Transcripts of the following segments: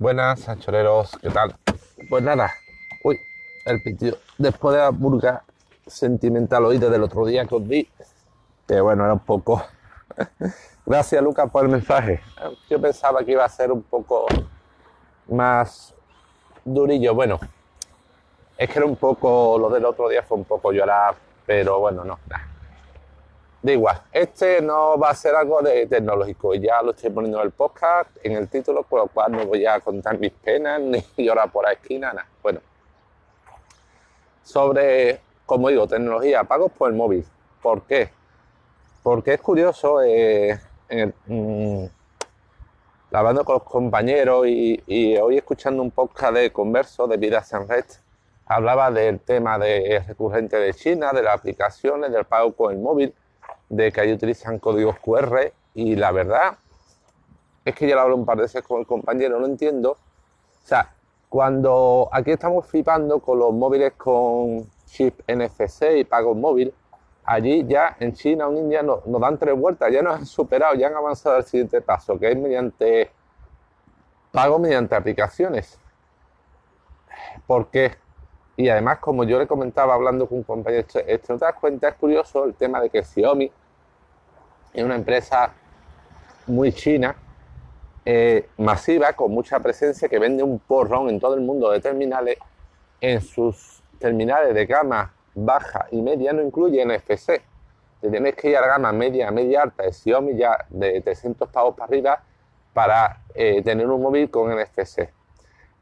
Buenas, anchoreros, ¿qué tal? Pues nada, uy, el pitido. Después de la burga sentimental oída del otro día que os di, que bueno, era un poco. Gracias, Lucas, por el mensaje. Yo pensaba que iba a ser un poco más durillo. Bueno, es que era un poco. Lo del otro día fue un poco llorar, pero bueno, no. Da igual, este no va a ser algo de tecnológico, ya lo estoy poniendo en el podcast, en el título, por lo cual no voy a contar mis penas ni llorar por la esquina, nada. Bueno, sobre, como digo, tecnología, pagos por el móvil. ¿Por qué? Porque es curioso, eh, mm, hablando con los compañeros y, hoy escuchando un podcast de Converso de Vida San Red, hablaba del tema de recurrente de China, de las aplicaciones, del pago con el móvil de que ahí utilizan códigos QR y la verdad es que ya lo hablo un par de veces con el compañero, no entiendo. O sea, cuando aquí estamos flipando con los móviles con chip NFC y pago móvil, allí ya en China o en India nos, dan tres vueltas, ya nos han superado, ya han avanzado al siguiente paso, que es mediante pago mediante aplicaciones. ¿Por qué? Y además, como yo le comentaba hablando con un compañero, esto, te das cuenta, es curioso el tema de que Xiaomi es una empresa muy china, eh, masiva, con mucha presencia, que vende un porrón en todo el mundo de terminales. En sus terminales de gama baja y media no incluye NFC. Te tienes que ir a la gama media, media alta de Xiaomi ya de 300 pavos para arriba para eh, tener un móvil con NFC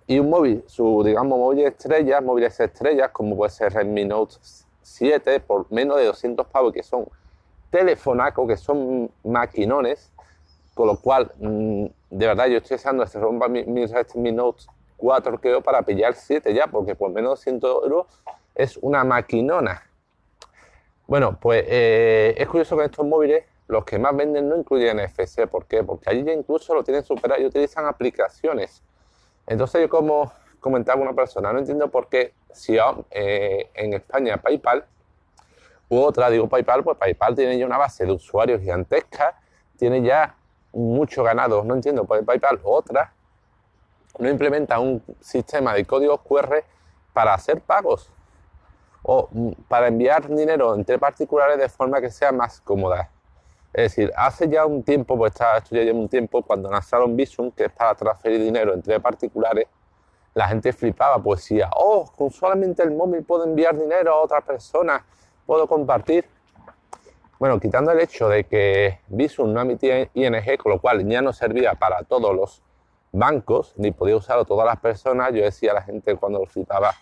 y un móvil, su, digamos, móvil estrella, móviles estrellas, como puede ser Redmi Note 7, por menos de 200 pavos, que son telefonacos, que son maquinones, con lo cual, mm, de verdad, yo estoy usando este rompa mi, mi Redmi Note 4, creo, para pillar 7 ya, porque por menos de 200 euros es una maquinona. Bueno, pues eh, es curioso que estos móviles, los que más venden no incluyen NFC. ¿Por qué? Porque allí ya incluso lo tienen superado y utilizan aplicaciones entonces yo como comentaba una persona, no entiendo por qué si eh, en España PayPal u otra, digo PayPal, pues PayPal tiene ya una base de usuarios gigantesca, tiene ya mucho ganado, no entiendo por PayPal otra no implementa un sistema de códigos QR para hacer pagos o mm, para enviar dinero entre particulares de forma que sea más cómoda. Es decir, hace ya un tiempo, pues está, esto ya un tiempo, cuando lanzaron Visum, que es para transferir dinero entre particulares, la gente flipaba, pues decía, oh, con solamente el móvil puedo enviar dinero a otra persona, puedo compartir. Bueno, quitando el hecho de que Visum no emitía ING, con lo cual ya no servía para todos los bancos, ni podía usarlo todas las personas, yo decía a la gente cuando flipaba,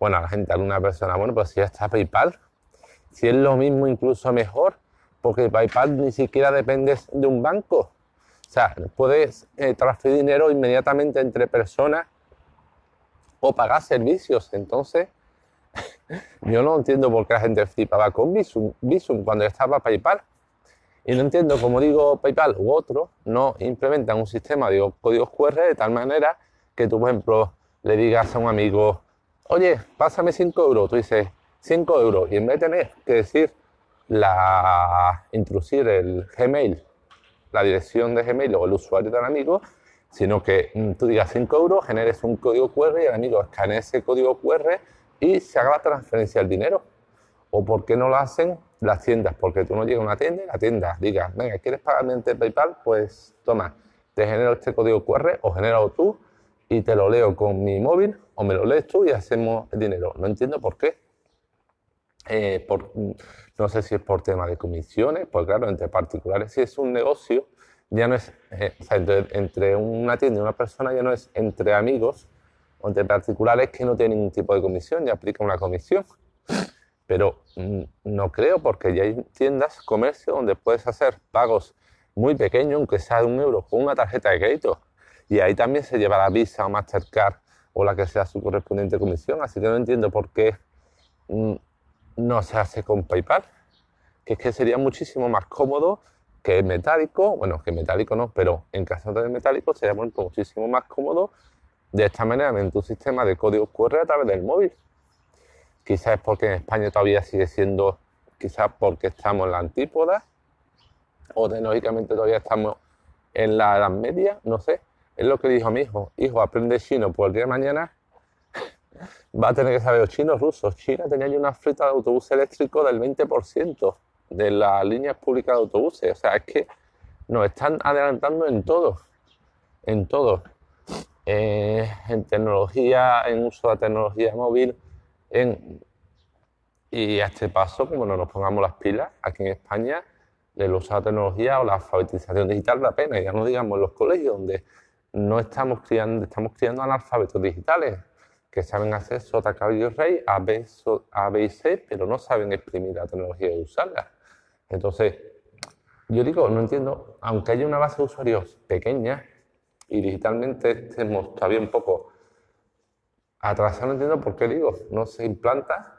bueno, a la gente, a alguna persona, bueno, pues si ya está PayPal, si es lo mismo, incluso mejor, porque PayPal ni siquiera depende de un banco. O sea, puedes eh, transferir dinero inmediatamente entre personas o pagar servicios. Entonces, yo no entiendo por qué la gente flipaba con Visum, Visum cuando estaba PayPal. Y no entiendo, como digo, PayPal u otro no implementan un sistema de códigos QR de tal manera que tú, por ejemplo, le digas a un amigo, oye, pásame 5 euros. Tú dices, 5 euros. Y en vez de tener que decir la, introducir el Gmail, la dirección de Gmail o el usuario del amigo, sino que mm, tú digas 5 euros, generes un código QR y el amigo escanee ese código QR y se haga la transferencia del dinero. ¿O por qué no lo hacen las tiendas? Porque tú no llegas a una tienda la tienda diga, venga, ¿quieres pagar mediante PayPal? Pues toma, te genero este código QR o genero tú y te lo leo con mi móvil o me lo lees tú y hacemos el dinero. No entiendo por qué. Eh, no sé si es por tema de comisiones, pues claro, entre particulares, si es un negocio, ya no es, eh, o sea, entre, una tienda y una persona ya no es entre amigos o entre particulares que no tienen ningún tipo de comisión, ya aplica una comisión. Pero mm, no creo, porque ya hay tiendas, comercio, donde puedes hacer pagos muy pequeños, aunque sea de un euro, con una tarjeta de crédito. Y ahí también se lleva la Visa o Mastercard o la que sea su correspondiente comisión. Así que no entiendo por qué mm, no se hace con PayPal, que es que sería muchísimo más cómodo que metálico, bueno, que metálico no, pero en caso de metálico sería muchísimo más cómodo de esta manera en tu sistema de código QR a través del móvil. Quizás es porque en España todavía sigue siendo, quizás porque estamos en la antípoda, o tecnológicamente todavía estamos en la Edad Media, no sé, Es lo que dijo mi hijo. Hijo, aprende chino, pues el día de mañana va a tener que saber chinos rusos. China tenía ya una flota de autobús eléctrico del 20% de las líneas públicas de autobuses. O sea, es que nos están adelantando en todo, en todo. Eh, en tecnología, en uso de tecnología móvil, en... y a este paso, como no nos pongamos las pilas, aquí en España, el uso de la tecnología o la alfabetización digital da pena, ya no digamos en los colegios, donde no estamos criando, estamos criando analfabetos digitales que saben hacer sota, caballo rey, A, B, A, B y C, pero no saben exprimir la tecnología y usarla. Entonces, yo digo, no entiendo, aunque haya una base de usuarios pequeña y digitalmente estemos todavía un poco atrasados, no entiendo por qué digo, no se implanta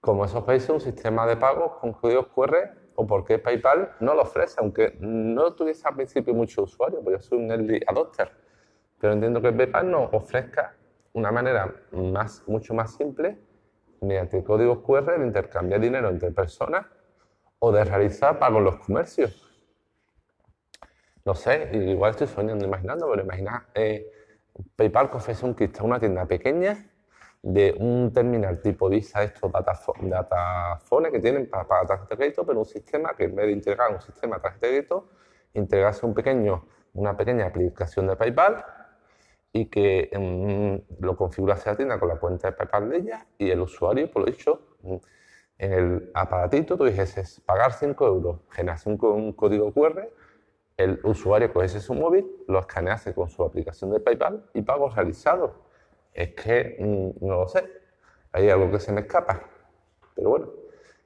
como esos países un sistema de pagos con códigos QR o por qué PayPal no lo ofrece, aunque no tuviese al principio muchos usuarios, porque yo soy un early adopter, pero entiendo que PayPal nos ofrezca una manera más, mucho más simple, mediante el código QR, de intercambiar dinero entre personas o de realizar pagos en los comercios. No sé, igual estoy soñando, imaginando, pero imagina eh, PayPal que ofrece un a una tienda pequeña de un terminal tipo Visa, estos datafone que tienen para pagar tarjeta de crédito, pero un sistema que en vez de integrar un sistema de tarjeta de crédito, integrase un pequeño, una pequeña aplicación de PayPal y que mm, lo configurase la tienda con la cuenta de PayPal de ella y el usuario, por lo dicho, mm, en el aparatito tú dices pagar 5 euros, generas un, un, código QR, el usuario coge su móvil, lo escanease con su aplicación de PayPal y pago realizado. Es que mm, no lo sé, hay algo que se me escapa. Pero bueno,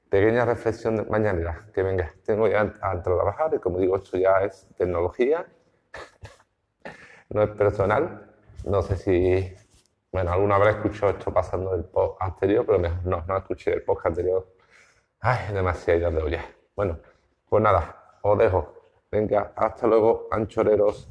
pequeña reflexión mañanera, que venga, tengo ya a trabajar y como digo, esto ya es tecnología, no es personal. No sé si bueno, alguna vez escuchado esto pasando del post anterior, pero no, no escuché el post anterior. Ay, demasiado ya de olla. Bueno, pues nada, os dejo. Venga, hasta luego, anchoreros.